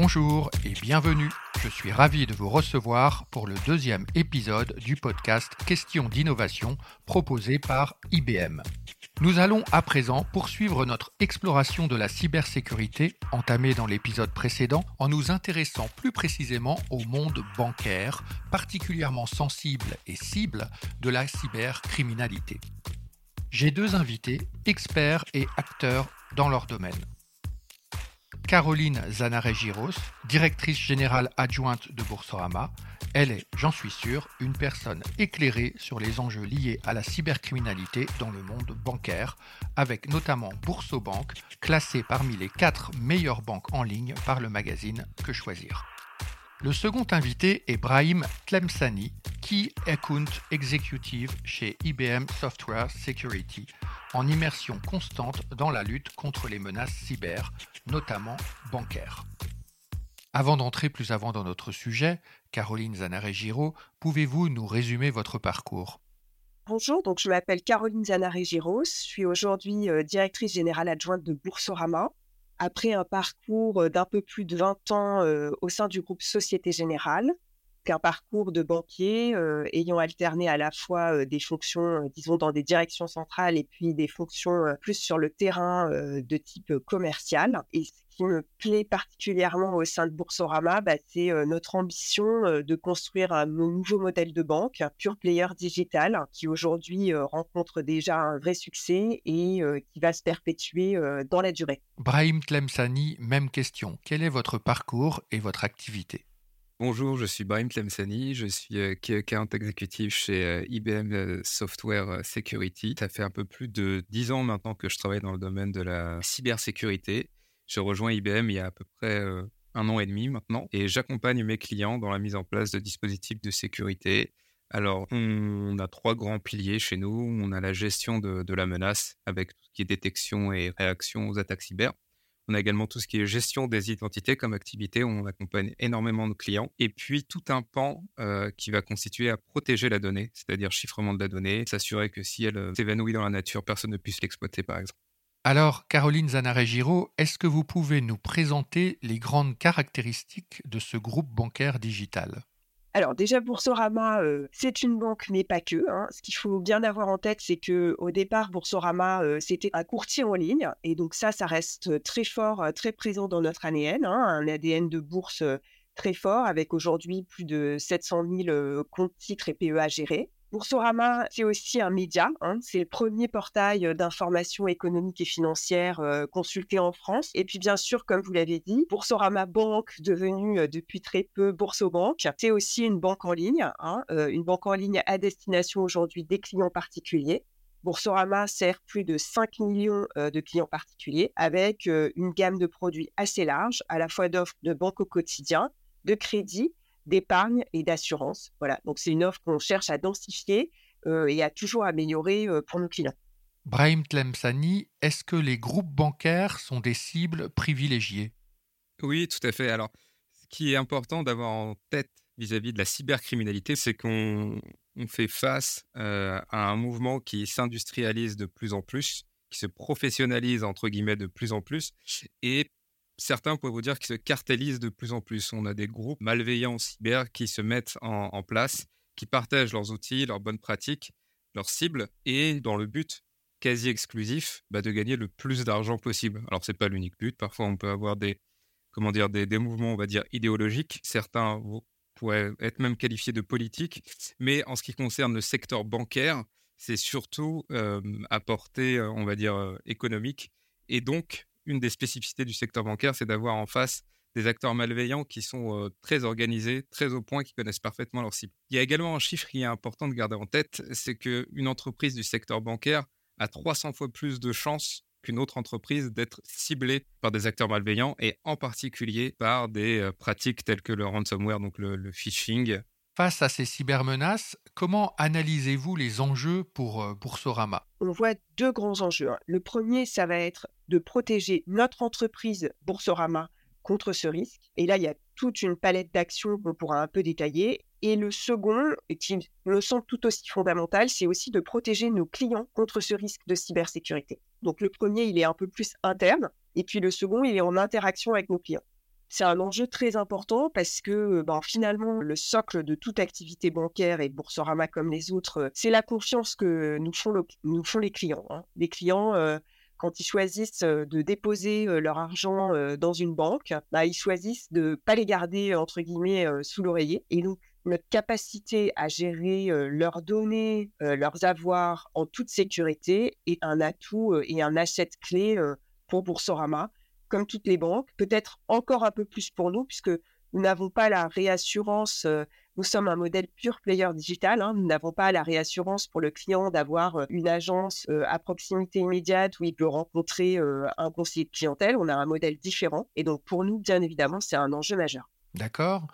Bonjour et bienvenue. Je suis ravi de vous recevoir pour le deuxième épisode du podcast Questions d'innovation proposé par IBM. Nous allons à présent poursuivre notre exploration de la cybersécurité entamée dans l'épisode précédent en nous intéressant plus précisément au monde bancaire, particulièrement sensible et cible de la cybercriminalité. J'ai deux invités, experts et acteurs dans leur domaine. Caroline Zanare-Giros, directrice générale adjointe de Boursorama. Elle est, j'en suis sûr, une personne éclairée sur les enjeux liés à la cybercriminalité dans le monde bancaire, avec notamment Boursobank, classée parmi les quatre meilleures banques en ligne par le magazine Que choisir. Le second invité est Brahim Tlemsani, Key Account Executive chez IBM Software Security, en immersion constante dans la lutte contre les menaces cyber, notamment bancaires. Avant d'entrer plus avant dans notre sujet, Caroline Zanare-Giraud, pouvez-vous nous résumer votre parcours? Bonjour, donc je m'appelle Caroline Zanare-Giros, je suis aujourd'hui euh, directrice générale adjointe de Boursorama. Après un parcours euh, d'un peu plus de 20 ans euh, au sein du groupe Société Générale, un parcours de banquier ayant alterné à la fois des fonctions, disons, dans des directions centrales et puis des fonctions plus sur le terrain de type commercial. Et ce qui me plaît particulièrement au sein de Boursorama, bah, c'est notre ambition de construire un nouveau modèle de banque, pure player digital, qui aujourd'hui rencontre déjà un vrai succès et qui va se perpétuer dans la durée. Brahim Tlemsani, même question. Quel est votre parcours et votre activité? Bonjour, je suis Brahim Tlemsani, je suis euh, Key Account Executive chez euh, IBM euh, Software Security. Ça fait un peu plus de dix ans maintenant que je travaille dans le domaine de la cybersécurité. Je rejoins IBM il y a à peu près un an et demi maintenant et j'accompagne mes clients dans la mise en place de dispositifs de sécurité. Alors, on a trois grands piliers chez nous. On a la gestion de, de la menace avec tout ce qui est détection et réaction aux attaques cyber. On a également tout ce qui est gestion des identités comme activité. On accompagne énormément de clients. Et puis tout un pan euh, qui va constituer à protéger la donnée, c'est-à-dire chiffrement de la donnée, s'assurer que si elle euh, s'évanouit dans la nature, personne ne puisse l'exploiter, par exemple. Alors, Caroline Zanare-Giraud, est-ce que vous pouvez nous présenter les grandes caractéristiques de ce groupe bancaire digital? Alors déjà, Boursorama, euh, c'est une banque, mais pas que. Hein. Ce qu'il faut bien avoir en tête, c'est que au départ, Boursorama, euh, c'était un courtier en ligne, et donc ça, ça reste très fort, euh, très présent dans notre ADN, hein, un ADN de bourse très fort, avec aujourd'hui plus de 700 000 comptes titres et PEA gérés. Boursorama, c'est aussi un média. Hein. C'est le premier portail d'information économique et financière consulté en France. Et puis, bien sûr, comme vous l'avez dit, Boursorama Banque, devenue depuis très peu Boursobank, c'est aussi une banque en ligne, hein, une banque en ligne à destination aujourd'hui des clients particuliers. Boursorama sert plus de 5 millions de clients particuliers avec une gamme de produits assez large, à la fois d'offres de banque au quotidien, de crédit d'épargne et d'assurance. Voilà, donc c'est une offre qu'on cherche à densifier euh, et à toujours améliorer euh, pour nos clients. Brahim Tlemsani, est-ce que les groupes bancaires sont des cibles privilégiées? Oui, tout à fait. Alors, ce qui est important d'avoir en tête vis-à-vis de la cybercriminalité, c'est qu'on fait face euh, à un mouvement qui s'industrialise de plus en plus, qui se professionnalise entre guillemets de plus en plus, et certains pourraient vous dire qu'ils se cartélisent de plus en plus. On a des groupes malveillants cyber qui se mettent en, place, qui partagent leurs outils, leurs bonnes pratiques, leurs cibles, et dans le but quasi exclusif bah, de gagner le plus d'argent possible. Alors c'est pas l'unique but. Parfois on peut avoir des comment dire des, mouvements on va dire idéologiques. Certains pourraient être même qualifiés de politiques. Mais en ce qui concerne le secteur bancaire, c'est surtout euh, à portée, on va dire, euh, économique. Et donc, une des spécificités du secteur bancaire, c'est d'avoir en face des acteurs malveillants qui sont très organisés, très au point, qui connaissent parfaitement leur cible. Il y a également un chiffre qui est important de garder en tête, c'est qu'une entreprise du secteur bancaire a 300 fois plus de chances qu'une autre entreprise d'être ciblée par des acteurs malveillants et en particulier par des pratiques telles que le ransomware, donc le, phishing. Face à ces cybermenaces, comment analysez-vous les enjeux pour Boursorama On voit deux grands enjeux. Hein. Le premier, ça va être de protéger notre entreprise Boursorama contre ce risque. Et là, il y a toute une palette d'actions qu'on pourra un peu détailler. Et le second, et qui me semble tout aussi fondamental, c'est aussi de protéger nos clients contre ce risque de cybersécurité. Donc le premier, il est un peu plus interne, et puis le second, il est en interaction avec nos clients. C'est un enjeu très important parce que ben, finalement, le socle de toute activité bancaire et Boursorama comme les autres, c'est la confiance que nous font, les clients. Hein. Les clients, quand ils choisissent de déposer leur argent dans une banque, bah, ils choisissent de ne pas les garder, entre guillemets, sous l'oreiller. Et donc, notre capacité à gérer leurs données, leurs avoirs en toute sécurité est un atout et un asset clé pour Boursorama comme toutes les banques, peut-être encore un peu plus pour nous, puisque nous n'avons pas la réassurance, euh, nous sommes un modèle pure player digital, hein, nous n'avons pas la réassurance pour le client d'avoir euh, une agence euh, à proximité immédiate où il peut rencontrer un conseiller de clientèle, on a un modèle différent, et donc pour nous, bien évidemment, c'est un enjeu majeur. D'accord,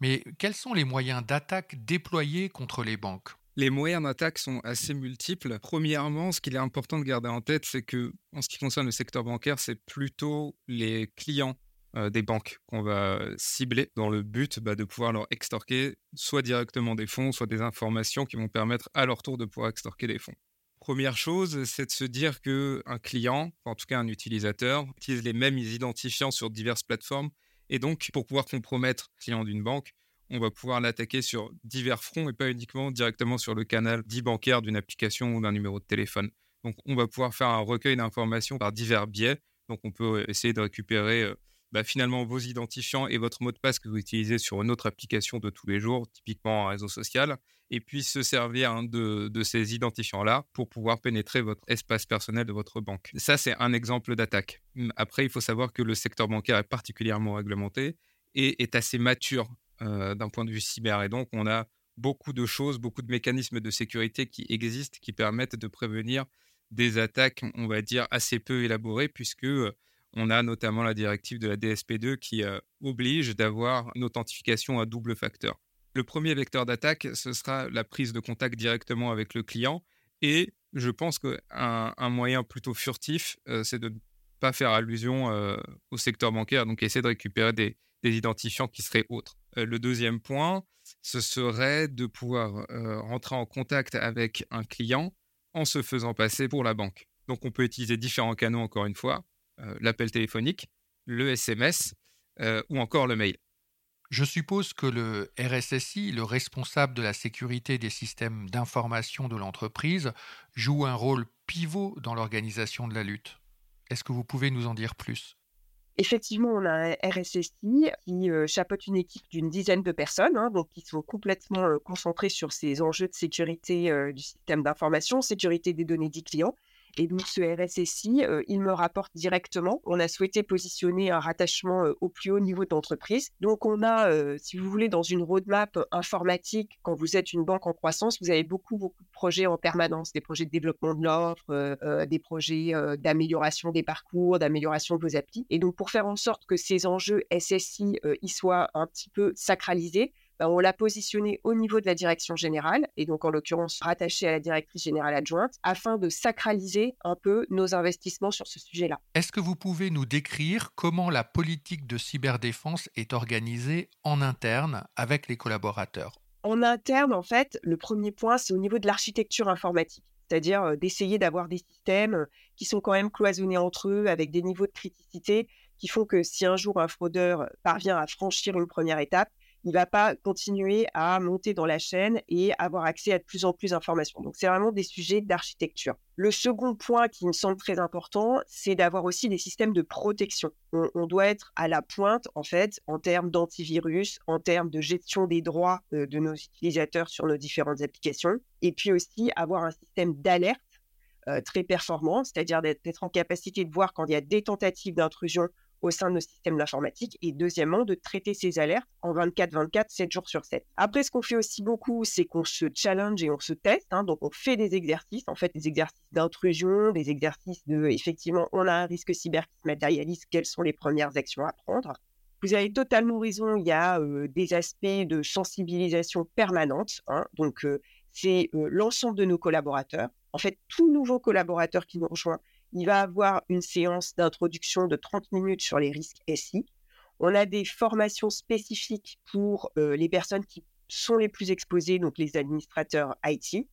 mais quels sont les moyens d'attaque déployés contre les banques? Les moyens d'attaque sont assez multiples. Premièrement, ce qu'il est important de garder en tête, c'est que en ce qui concerne le secteur bancaire, c'est plutôt les clients euh, des banques qu'on va cibler dans le but bah, de pouvoir leur extorquer soit directement des fonds, soit des informations qui vont permettre à leur tour de pouvoir extorquer des fonds. Première chose, c'est de se dire qu'un client, en tout cas un utilisateur, utilise les mêmes identifiants sur diverses plateformes. Et donc, pour pouvoir compromettre le client d'une banque, on va pouvoir l'attaquer sur divers fronts et pas uniquement directement sur le canal dit bancaire d'une application ou d'un numéro de téléphone. Donc, on va pouvoir faire un recueil d'informations par divers biais. Donc, on peut essayer de récupérer euh, bah, finalement vos identifiants et votre mot de passe que vous utilisez sur une autre application de tous les jours, typiquement un réseau social, et puis se servir de, de, ces identifiants-là pour pouvoir pénétrer votre espace personnel de votre banque. Ça, c'est un exemple d'attaque. Après, il faut savoir que le secteur bancaire est particulièrement réglementé et est assez mature euh, d'un point de vue cyber. Et donc, on a beaucoup de choses, beaucoup de mécanismes de sécurité qui existent, qui permettent de prévenir des attaques, on va dire, assez peu élaborées, puisque euh, on a notamment la directive de la DSP2 qui euh, oblige d'avoir une authentification à double facteur. Le premier vecteur d'attaque, ce sera la prise de contact directement avec le client. Et je pense qu'un un moyen plutôt furtif, c'est de ne pas faire allusion au secteur bancaire, donc essayer de récupérer des identifiants qui seraient autres. Euh, le deuxième point, ce serait de pouvoir euh, rentrer en contact avec un client en se faisant passer pour la banque. Donc on peut utiliser différents canaux, encore une fois, euh, l'appel téléphonique, le SMS ou encore le mail. Je suppose que le RSSI, le responsable de la sécurité des systèmes d'information de l'entreprise, joue un rôle pivot dans l'organisation de la lutte. Est-ce que vous pouvez nous en dire plus? Effectivement, on a un RSSI qui euh, chapeaute une équipe d'une dizaine de personnes, hein, donc qui sont complètement euh, concentrés sur ces enjeux de sécurité euh, du système d'information, sécurité des données des clients. Et donc, ce RSSI, euh, il me rapporte directement. On a souhaité positionner un rattachement euh, au plus haut niveau d'entreprise. Donc, on a, euh, si vous voulez, dans une roadmap informatique, quand vous êtes une banque en croissance, vous avez beaucoup, beaucoup de projets en permanence, des projets de développement de l'offre, des projets d'amélioration des parcours, d'amélioration de vos applis. Et donc, pour faire en sorte que ces enjeux SSI y soient un petit peu sacralisés, bah, on l'a positionné au niveau de la direction générale, et donc en l'occurrence rattaché à la directrice générale adjointe, afin de sacraliser un peu nos investissements sur ce sujet-là. Est-ce que vous pouvez nous décrire comment la politique de cyberdéfense est organisée en interne avec les collaborateurs? En interne, en fait, le premier point, c'est au niveau de l'architecture informatique c'est-à-dire euh, d'essayer d'avoir des systèmes euh, qui sont quand même cloisonnés entre eux avec des niveaux de criticité qui font que si un jour un fraudeur parvient à franchir une première étape, il va pas continuer à monter dans la chaîne et avoir accès à de plus en plus d'informations. Donc, c'est vraiment des sujets d'architecture. Le second point qui me semble très important, c'est d'avoir aussi des systèmes de protection. On, doit être à la pointe, en fait, en termes d'antivirus, en termes de gestion des droits euh, de nos utilisateurs sur nos différentes applications, et puis aussi avoir un système d'alerte euh, très performant, c'est-à-dire d'être en capacité de voir quand il y a des tentatives d'intrusion au sein de nos systèmes d'informatique et deuxièmement de traiter ces alertes en 24-24, 7 jours sur 7. Après, ce qu'on fait aussi beaucoup, c'est qu'on se challenge et on se teste. Hein. donc, on fait des exercices, en fait, des exercices d'intrusion, des exercices de, effectivement, on a un risque cyber qui se matérialise, quelles sont les premières actions à prendre. Vous avez totalement raison, il y a euh, des aspects de sensibilisation permanente. Hein. donc, euh, c'est euh, l'ensemble de nos collaborateurs. En fait, tout nouveau collaborateur qui nous rejoint, il va avoir une séance d'introduction de 30 minutes sur les risques SI. On a des formations spécifiques pour euh, les personnes qui sont les plus exposées, donc les administrateurs IT.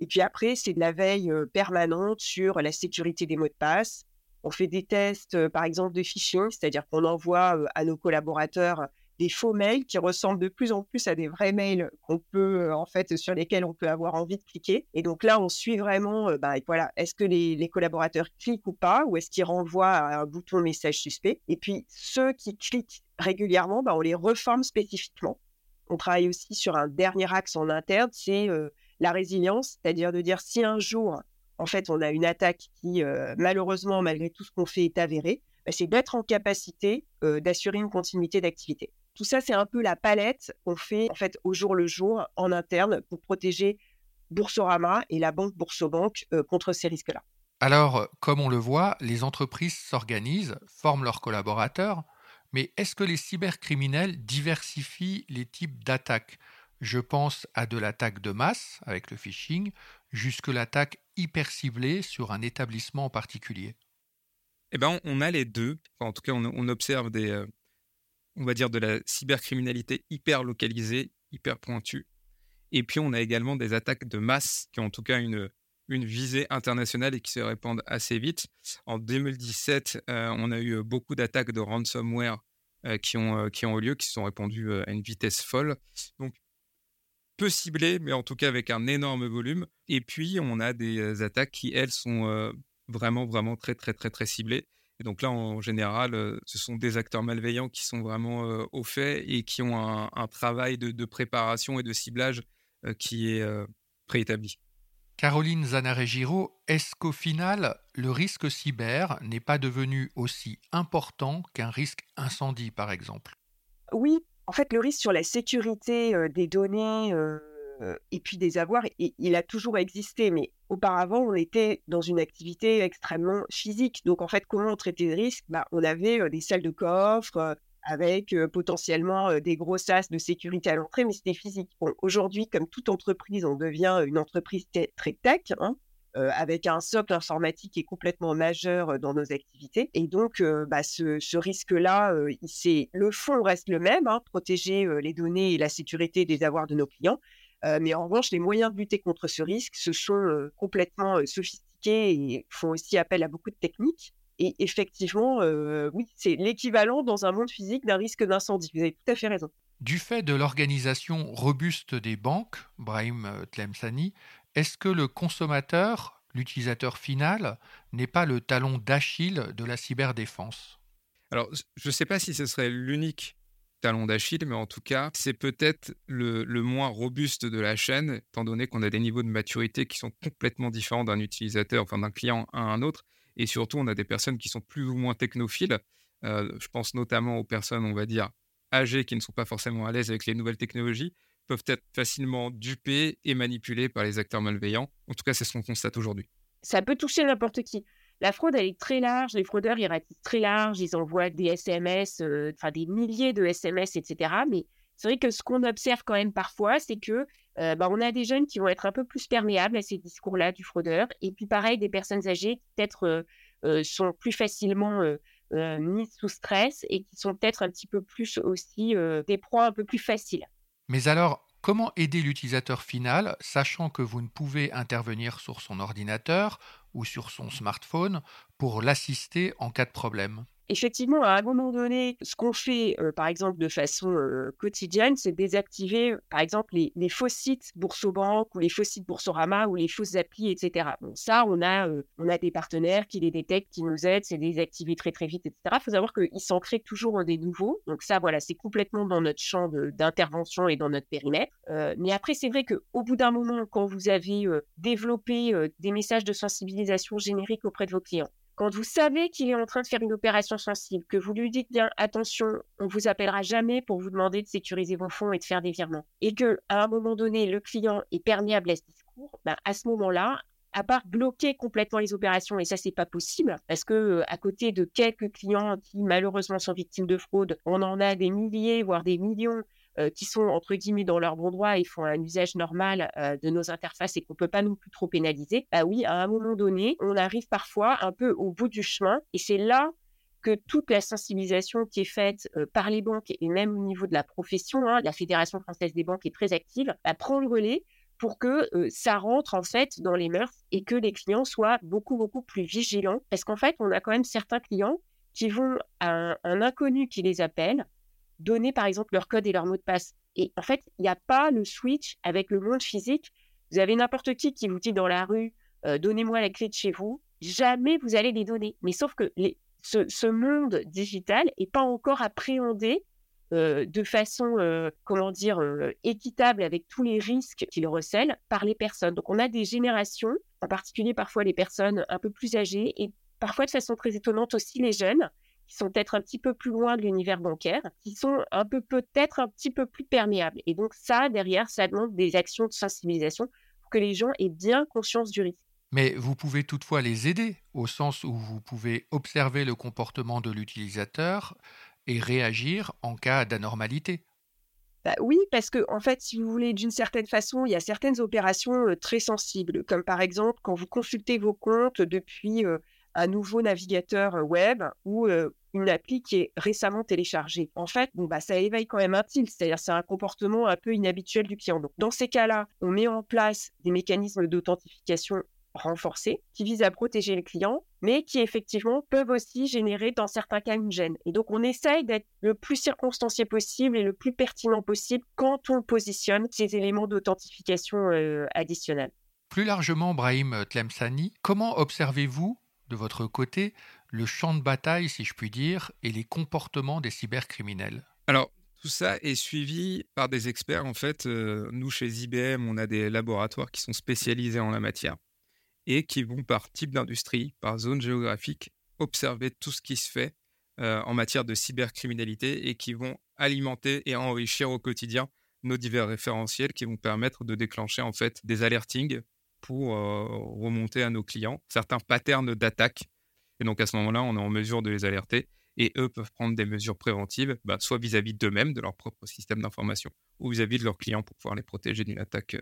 Et puis après, c'est de la veille euh, permanente sur la sécurité des mots de passe, On fait des tests, par exemple, de phishing, c'est-à-dire qu'on envoie à nos collaborateurs des faux mails qui ressemblent de plus en plus à des vrais mails qu'on peut, en fait, sur lesquels on peut avoir envie de cliquer. Et donc là, on suit vraiment, bah, voilà, est-ce que les, collaborateurs cliquent ou pas, ou est-ce qu'ils renvoient à un bouton message suspect. Et puis, ceux qui cliquent régulièrement, bah, on les reforme spécifiquement. On travaille aussi sur un dernier axe en interne, c'est la résilience, c'est-à-dire de dire si un jour, en fait, on a une attaque qui, malheureusement, malgré tout ce qu'on fait, est avérée, bah, c'est d'être en capacité d'assurer une continuité d'activité. Tout ça, c'est un peu la palette qu'on fait en fait au jour le jour en interne pour protéger Boursorama et la banque Boursobank euh, contre ces risques-là. Alors, comme on le voit, les entreprises s'organisent, forment leurs collaborateurs, mais est-ce que les cybercriminels diversifient les types d'attaques? Je pense à de l'attaque de masse avec le phishing, jusque l'attaque hyper ciblée sur un établissement en particulier. Eh ben, on a les deux. en tout cas, on, observe des, euh, on va dire, de la cybercriminalité hyper localisée, hyper pointue. Et puis, on a également des attaques de masse qui ont en tout cas une, une visée internationale et qui se répandent assez vite. En 2017, euh, on a eu beaucoup d'attaques de ransomware euh, qui, ont, euh, qui ont eu lieu, qui se sont répandues à une vitesse folle. Donc, peu ciblées, mais en tout cas avec un énorme volume. Et puis, on a des attaques qui, elles, sont vraiment, vraiment très, très, très, très ciblées. Et donc là, en général, euh, ce sont des acteurs malveillants qui sont vraiment euh, au fait et qui ont un, travail de, préparation et de ciblage euh, qui est préétabli. Caroline Zanare-Giraud, est-ce qu'au final, le risque cyber n'est pas devenu aussi important qu'un risque incendie, par exemple? Oui, en fait, le risque sur la sécurité des données et puis des avoirs, il a toujours existé, mais auparavant, on était dans une activité extrêmement physique. Donc, en fait, comment on traitait les risques bah, On avait des salles de coffre avec potentiellement des gros sas de sécurité à l'entrée, mais c'était physique. Aujourd'hui, comme toute entreprise, on devient une entreprise très tech, hein, avec un socle informatique qui est complètement majeur dans nos activités. Et donc, bah, ce, risque-là, le fond reste le même, hein, protéger les données et la sécurité des avoirs de nos clients. Euh, mais en revanche, les moyens de lutter contre ce risque se sont euh, complètement euh, sophistiqués et font aussi appel à beaucoup de techniques. Et effectivement, oui, c'est l'équivalent dans un monde physique d'un risque d'incendie. Vous avez tout à fait raison. Du fait de l'organisation robuste des banques, Brahim Tlemsani, est-ce que le consommateur, l'utilisateur final, n'est pas le talon d'Achille de la cyberdéfense? Alors, je ne sais pas si ce serait l'unique talon d'Achille, mais en tout cas, c'est peut-être le, moins robuste de la chaîne, étant donné qu'on a des niveaux de maturité qui sont complètement différents d'un utilisateur, enfin d'un client à un autre. Et surtout, on a des personnes qui sont plus ou moins technophiles. Euh, je pense notamment aux personnes, on va dire, âgées qui ne sont pas forcément à l'aise avec les nouvelles technologies, peuvent être facilement dupées et manipulées par les acteurs malveillants. En tout cas, c'est ce qu'on constate aujourd'hui. Ça peut toucher n'importe qui. La fraude, elle est très large. Les fraudeurs, ils ratissent très large. Ils envoient des SMS, euh, des milliers de SMS, etc. Mais c'est vrai que ce qu'on observe quand même parfois, c'est que euh, bah, on a des jeunes qui vont être un peu plus perméables à ces discours-là du fraudeur. Et puis pareil, des personnes âgées qui peut-être euh, sont plus facilement mises sous stress et qui sont peut-être un petit peu plus aussi des proies un peu plus faciles. Mais alors, Comment aider l'utilisateur final, sachant que vous ne pouvez intervenir sur son ordinateur ou sur son smartphone pour l'assister en cas de problème? Effectivement, à un moment donné, ce qu'on fait, euh, par exemple, de façon quotidienne, c'est désactiver, par exemple, les, faux sites Boursobank ou les faux sites Boursorama ou les fausses applis, etc. Ça, on a, on a des partenaires qui les détectent, qui nous aident, c'est désactivé très, très vite, etc. Il faut savoir qu'ils s'en créent toujours des nouveaux. Donc ça, voilà, c'est complètement dans notre champ d'intervention et dans notre périmètre. mais après, c'est vrai qu'au bout d'un moment, quand vous avez développé des messages de sensibilisation génériques auprès de vos clients, quand vous savez qu'il est en train de faire une opération sensible, que vous lui dites bien attention, on vous appellera jamais pour vous demander de sécuriser vos fonds et de faire des virements, et que à un moment donné le client est perméable à ce discours, ben, à ce moment-là, à part bloquer complètement les opérations, et ça c'est pas possible, parce que euh, à côté de quelques clients qui malheureusement sont victimes de fraude, on en a des milliers, voire des millions qui sont entre guillemets dans leur bon droit et font un usage normal euh, de nos interfaces et qu'on peut pas non plus trop pénaliser, bah oui, à un moment donné, on arrive parfois un peu au bout du chemin et c'est là que toute la sensibilisation qui est faite euh, par les banques et même au niveau de la profession, hein, la Fédération française des banques est très active, bah, prend le relais pour que ça rentre en fait dans les mœurs et que les clients soient beaucoup, beaucoup plus vigilants. Parce qu'en fait, on a quand même certains clients qui vont à un, inconnu qui les appelle, donner par exemple leur code et leur mot de passe. Et en fait, il n'y a pas le switch avec le monde physique. Vous avez n'importe qui qui vous dit dans la rue, donnez-moi la clé de chez vous. Jamais vous allez les donner. Mais sauf que ce, monde digital n'est pas encore appréhendé euh, de façon, euh, comment dire, euh, équitable avec tous les risques qu'il recèle par les personnes. Donc, on a des générations, en particulier parfois les personnes un peu plus âgées et parfois de façon très étonnante aussi les jeunes qui sont peut-être un petit peu plus loin de l'univers bancaire, qui sont un peu peut-être un petit peu plus perméables. Et donc ça, derrière, ça demande des actions de sensibilisation pour que les gens aient bien conscience du risque. Mais vous pouvez toutefois les aider, au sens où vous pouvez observer le comportement de l'utilisateur et réagir en cas d'anormalité. Bah oui, parce que en fait, si vous voulez, d'une certaine façon, il y a certaines opérations euh, très sensibles, comme par exemple quand vous consultez vos comptes depuis euh, un nouveau navigateur euh, web ou une appli qui est récemment téléchargée. En fait, bon, bah, ça éveille quand même un tilt, c'est-à-dire c'est un comportement un peu inhabituel du client. Donc, dans ces cas-là, on met en place des mécanismes d'authentification renforcés qui visent à protéger le client, mais qui effectivement peuvent aussi générer dans certains cas une gêne. Et donc on essaye d'être le plus circonstancié possible et le plus pertinent possible quand on positionne ces éléments d'authentification euh, additionnels. Plus largement, Brahim Tlemsani, comment observez-vous de votre côté le champ de bataille, si je puis dire, et les comportements des cybercriminels Alors, tout ça est suivi par des experts. En fait, euh, nous, chez IBM, on a des laboratoires qui sont spécialisés en la matière et qui vont par type d'industrie, par zone géographique, observer tout ce qui se fait euh, en matière de cybercriminalité et qui vont alimenter et enrichir au quotidien nos divers référentiels qui vont permettre de déclencher en fait des alertings pour euh, remonter à nos clients certains patterns d'attaque. Et donc à ce moment-là, on est en mesure de les alerter et eux peuvent prendre des mesures préventives, bah, soit vis-à-vis d'eux-mêmes, de leur propre système d'information, ou vis-à-vis de leurs clients pour pouvoir les protéger d'une attaque. Euh.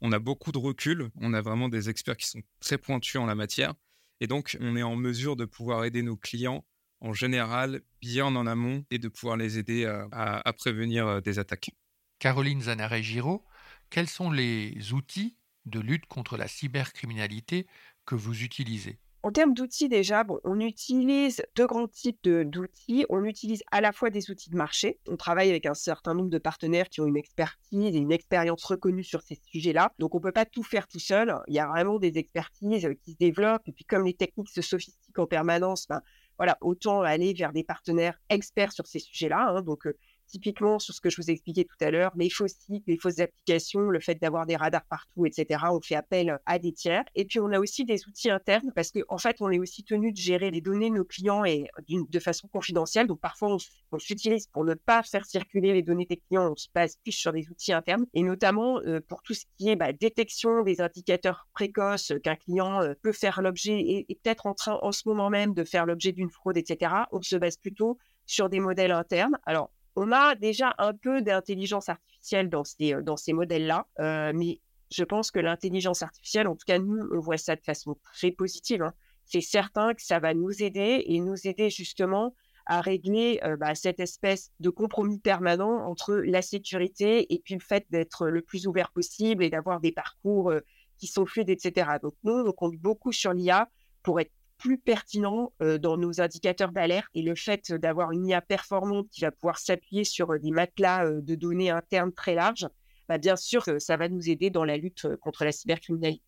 On a beaucoup de recul, on a vraiment des experts qui sont très pointus en la matière, et donc on est en mesure de pouvoir aider nos clients en général bien en amont et de pouvoir les aider à, prévenir euh, des attaques. Caroline Zanaré-Giraud, quels sont les outils de lutte contre la cybercriminalité que vous utilisez? En termes d'outils, déjà, bon, on utilise deux grands types d'outils. On utilise à la fois des outils de marché. On travaille avec un certain nombre de partenaires qui ont une expertise et une expérience reconnue sur ces sujets-là. Donc, on ne peut pas tout faire tout seul. Il y a vraiment des expertises euh, qui se développent. Et puis, comme les techniques se sophistiquent en permanence, ben, voilà, autant aller vers des partenaires experts sur ces sujets-là. Hein. donc, euh, typiquement sur ce que je vous ai expliqué tout à l'heure, les faux sites, les fausses applications, le fait d'avoir des radars partout, etc. On fait appel à des tiers. Et puis, on a aussi des outils internes parce qu'en en fait, on est aussi tenu de gérer les données de nos clients et de façon confidentielle. Donc, parfois, on, s'utilise pour ne pas faire circuler les données des clients. On se base plus sur des outils internes et notamment euh, pour tout ce qui est bah, détection des indicateurs précoces qu'un client euh, peut faire l'objet et, et peut-être en train en ce moment même de faire l'objet d'une fraude, etc. On se base plutôt sur des modèles internes. Alors, on a déjà un peu d'intelligence artificielle dans ces, euh, modèles-là, euh, mais je pense que l'intelligence artificielle, en tout cas nous, on voit ça de façon très positive. Hein. C'est certain que ça va nous aider et nous aider justement à régler euh, bah, cette espèce de compromis permanent entre la sécurité et puis le fait d'être le plus ouvert possible et d'avoir des parcours qui sont fluides, etc. Donc nous, on compte beaucoup sur l'IA pour être plus pertinent dans nos indicateurs d'alerte et le fait d'avoir une IA performante qui va pouvoir s'appuyer sur des matelas de données internes très larges, bah, bien sûr que ça va nous aider dans la lutte contre la cybercriminalité.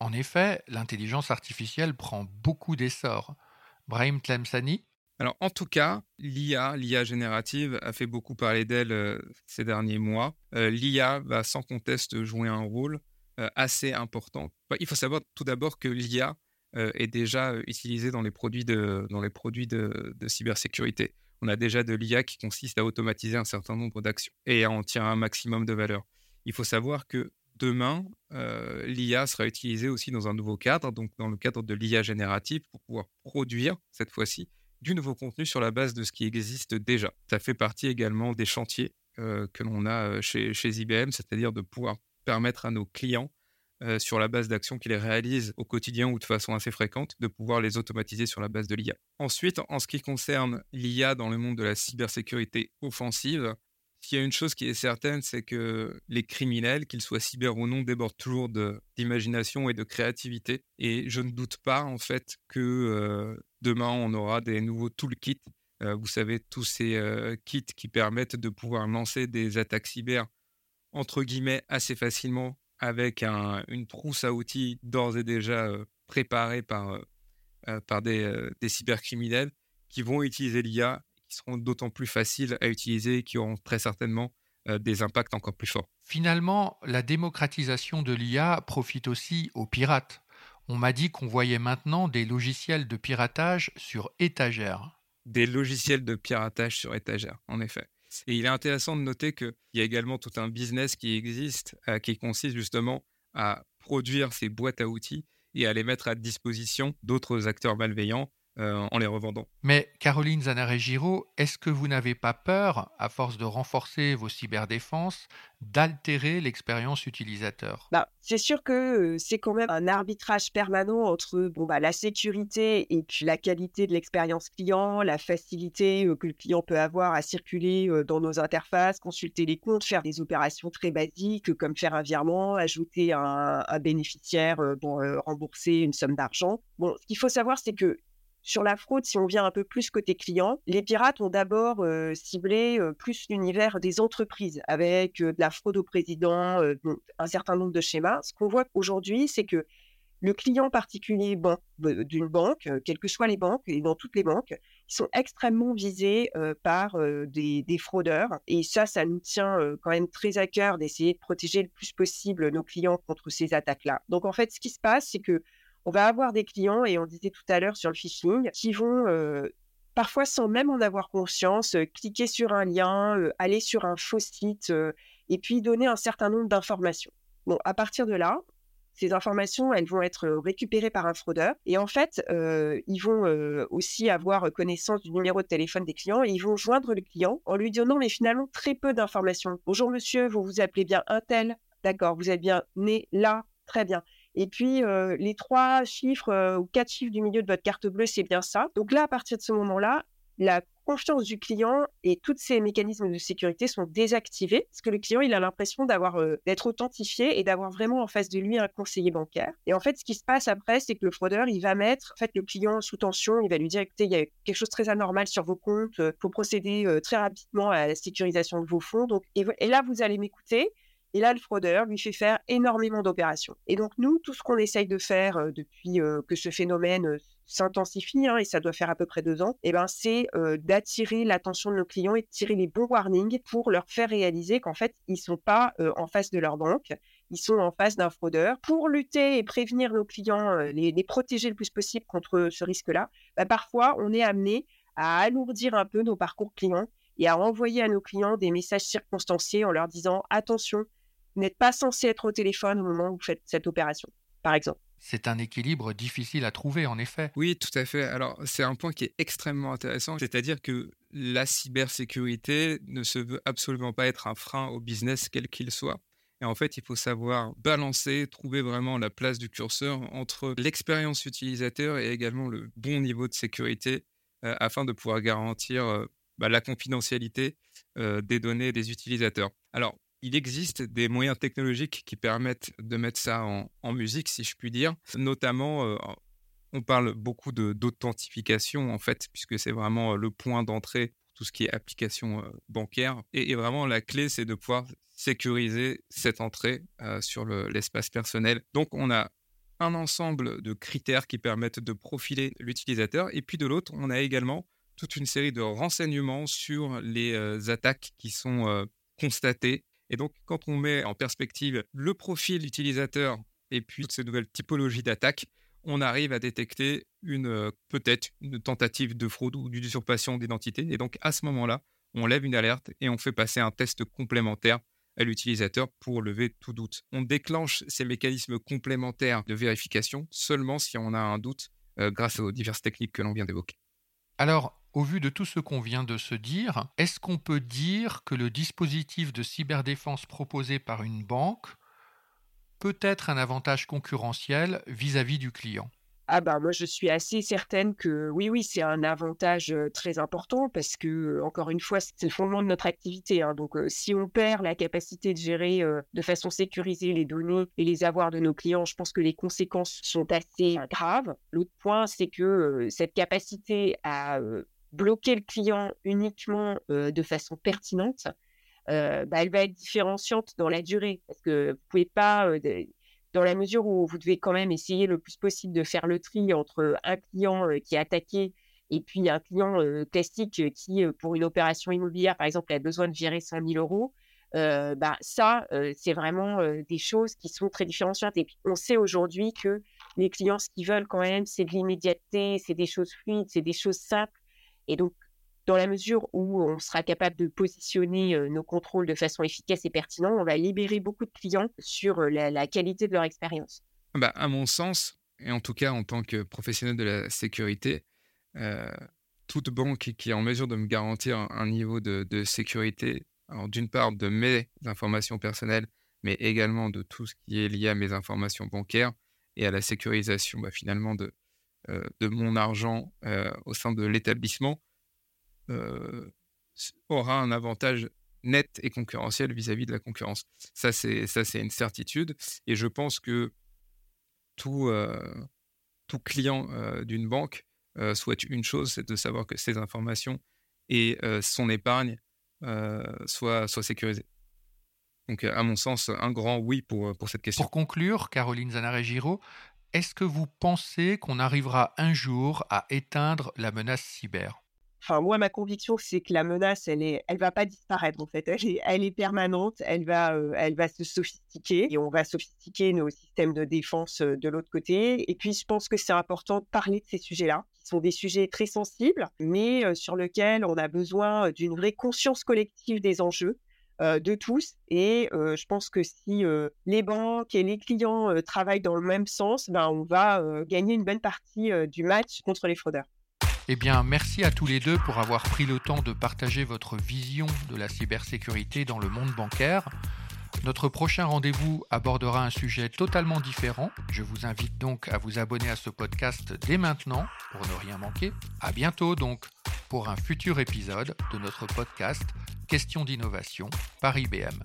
En effet, l'intelligence artificielle prend beaucoup d'essor. Brahim Tlemsani alors, en tout cas, l'IA, l'IA générative, a fait beaucoup parler d'elle ces derniers mois. L'IA va sans conteste jouer un rôle assez important. il faut savoir tout d'abord que l'IA est déjà euh, utilisé dans les produits, de, dans les produits de, cybersécurité. On a déjà de l'IA qui consiste à automatiser un certain nombre d'actions et à en tirer un maximum de valeur. Il faut savoir que demain, euh, l'IA sera utilisée aussi dans un nouveau cadre, donc dans le cadre de l'IA générative, pour pouvoir produire, cette fois-ci, du nouveau contenu sur la base de ce qui existe déjà. Ça fait partie également des chantiers que l'on a chez, chez IBM, c'est-à-dire de pouvoir permettre à nos clients euh, sur la base d'actions qu'ils réalisent au quotidien ou de façon assez fréquente, de pouvoir les automatiser sur la base de l'IA. Ensuite, en ce qui concerne l'IA dans le monde de la cybersécurité offensive, S'il y a une chose qui est certaine, c'est que les criminels, qu'ils soient cyber ou non, débordent toujours d'imagination et de créativité. Et je ne doute pas, en fait, que euh, demain, on aura des nouveaux toolkits. Euh, vous savez, tous ces euh, kits qui permettent de pouvoir lancer des attaques cyber, entre guillemets, assez facilement, avec une trousse à outils d'ores et déjà préparée par, par des, des cybercriminels qui vont utiliser l'IA qui seront d'autant plus faciles à utiliser et qui auront très certainement euh, des impacts encore plus forts. Finalement, la démocratisation de l'IA profite aussi aux pirates. On m'a dit qu'on voyait maintenant des logiciels de piratage sur étagère. Des logiciels de piratage sur étagère, en effet. Et il est intéressant de noter qu'il y a également tout un business qui existe, euh, qui consiste justement à produire ces boîtes à outils et à les mettre à disposition d'autres acteurs malveillants euh, en les revendant. Mais Caroline Zanare-Giraud, est-ce que vous n'avez pas peur, à force de renforcer vos cyberdéfenses, d'altérer l'expérience utilisateur? Bah, C'est sûr que c'est quand même un arbitrage permanent entre bon, bah, la sécurité et puis la qualité de l'expérience client, la facilité que le client peut avoir à circuler dans nos interfaces, consulter les comptes, faire des opérations très basiques comme faire un virement, ajouter un, un bénéficiaire, bon, rembourser une somme d'argent. Bon, ce qu'il faut savoir, c'est que sur la fraude, si on vient un peu plus côté client, les pirates ont d'abord ciblé plus l'univers des entreprises avec de la fraude au président, un certain nombre de schémas. Ce qu'on voit aujourd'hui, c'est que le client particulier d'une banque, quelles que soient les banques, et dans toutes les banques, ils sont extrêmement visés par des, des, fraudeurs. Et ça, ça nous tient quand même très à cœur d'essayer de protéger le plus possible nos clients contre ces attaques-là. Donc en fait, ce qui se passe, c'est que on va avoir des clients, et on disait tout à l'heure sur le phishing, qui vont parfois sans même en avoir conscience, cliquer sur un lien, aller sur un faux site et puis donner un certain nombre d'informations. Bon, à partir de là, ces informations, elles vont être récupérées par un fraudeur. Et en fait, ils vont aussi avoir connaissance du numéro de téléphone des clients et ils vont joindre le client en lui donnant, mais finalement, très peu d'informations. Bonjour monsieur, vous vous appelez bien un tel D'accord, vous êtes bien né là Très bien. Et puis, les trois chiffres ou quatre chiffres du milieu de votre carte bleue, c'est bien ça. Donc là, à partir de ce moment-là, la confiance du client et tous ces mécanismes de sécurité sont désactivés parce que le client il a l'impression d'avoir d'être authentifié et d'avoir vraiment en face de lui un conseiller bancaire. Et en fait, ce qui se passe après, c'est que le fraudeur il va mettre en fait le client sous tension, il va lui dire écoutez, il y a quelque chose de très anormal sur vos comptes, il faut procéder très rapidement à la sécurisation de vos fonds. Donc et là vous allez m'écouter et là, le fraudeur lui fait faire énormément d'opérations. Et donc, nous, tout ce qu'on essaye de faire euh, depuis euh, que ce phénomène euh, s'intensifie, hein, et ça doit faire à peu près deux ans, eh ben, c'est d'attirer l'attention de nos clients et de tirer les bons warnings pour leur faire réaliser qu'en fait, ils ne sont pas en face de leur banque, ils sont en face d'un fraudeur. Pour lutter et prévenir nos clients, les, protéger le plus possible contre ce risque-là, bah, parfois, on est amené à alourdir un peu nos parcours clients et à envoyer à nos clients des messages circonstanciés en leur disant attention, n'êtes pas censé être au téléphone au moment où vous faites cette opération, par exemple. C'est un équilibre difficile à trouver, en effet. Oui, tout à fait. Alors, c'est un point qui est extrêmement intéressant, c'est-à-dire que la cybersécurité ne se veut absolument pas être un frein au business, quel qu'il soit. Et en fait, il faut savoir balancer, trouver vraiment la place du curseur entre l'expérience utilisateur et également le bon niveau de sécurité euh, afin de pouvoir garantir euh, bah, la confidentialité euh, des données des utilisateurs. Alors, il existe des moyens technologiques qui permettent de mettre ça en, musique, si je puis dire. Notamment, euh, on parle beaucoup d'authentification, en fait, puisque c'est vraiment euh, le point d'entrée pour tout ce qui est application euh, bancaire. Et, vraiment, la clé, c'est de pouvoir sécuriser cette entrée sur l'espace personnel. Donc, on a un ensemble de critères qui permettent de profiler l'utilisateur. Et puis, de l'autre, on a également toute une série de renseignements sur les attaques qui sont constatées et donc, quand on met en perspective le profil utilisateur et puis toutes ces nouvelles typologies d'attaques, on arrive à détecter une euh, peut-être une tentative de fraude ou d'usurpation d'identité. Et donc, à ce moment-là, on lève une alerte et on fait passer un test complémentaire à l'utilisateur pour lever tout doute. On déclenche ces mécanismes complémentaires de vérification seulement si on a un doute euh, grâce aux diverses techniques que l'on vient d'évoquer. Alors, au vu de tout ce qu'on vient de se dire, est-ce qu'on peut dire que le dispositif de cyberdéfense proposé par une banque peut être un avantage concurrentiel vis-à-vis du client? Ah bah moi je suis assez certaine que oui oui c'est un avantage très important parce que encore une fois c'est le fondement de notre activité hein. donc si on perd la capacité de gérer de façon sécurisée les données et les avoirs de nos clients je pense que les conséquences sont assez graves l'autre point c'est que cette capacité à bloquer le client uniquement de façon pertinente bah, elle va être différenciante dans la durée parce que vous pouvez pas dans la mesure où vous devez quand même essayer le plus possible de faire le tri entre un client qui est attaqué et puis un client classique qui, pour une opération immobilière, par exemple, a besoin de gérer 100 000 euros, bah, ça, c'est vraiment des choses qui sont très différenciantes. Et puis, on sait aujourd'hui que les clients, ce qu'ils veulent quand même, c'est de l'immédiateté, c'est des choses fluides, c'est des choses simples. Et donc, dans la mesure où on sera capable de positionner nos contrôles de façon efficace et pertinente, on va libérer beaucoup de clients sur la, qualité de leur expérience. Bah, à mon sens, et en tout cas en tant que professionnel de la sécurité, toute banque qui est en mesure de me garantir un, niveau de, sécurité, d'une part de mes informations personnelles, mais également de tout ce qui est lié à mes informations bancaires et à la sécurisation bah, finalement de, de mon argent au sein de l'établissement, euh, aura un avantage net et concurrentiel vis-à-vis de la concurrence. Ça, c'est ça, c'est une certitude. Et je pense que tout, euh, tout client euh, d'une banque souhaite une chose, c'est de savoir que ses informations et son épargne soient, soient sécurisées. Donc, à mon sens, un grand oui pour, pour cette question. Pour conclure, Caroline Zanare-Giraud, est-ce que vous pensez qu'on arrivera un jour à éteindre la menace cyber? Enfin, moi, ma conviction, c'est que la menace, elle est, elle va pas disparaître en fait. Elle est, permanente. Elle va, euh, elle va se sophistiquer et on va sophistiquer nos systèmes de défense euh, de l'autre côté. Et puis, je pense que c'est important de parler de ces sujets-là, qui sont des sujets très sensibles, mais euh, sur lesquels on a besoin d'une vraie conscience collective des enjeux. De tous. Et je pense que si les banques et les clients travaillent dans le même sens, ben, on va gagner une bonne partie du match contre les fraudeurs. Eh bien, merci à tous les deux pour avoir pris le temps de partager votre vision de la cybersécurité dans le monde bancaire. Notre prochain rendez-vous abordera un sujet totalement différent. Je vous invite donc à vous abonner à ce podcast dès maintenant pour ne rien manquer. À bientôt donc pour un futur épisode de notre podcast Question d'innovation par IBM.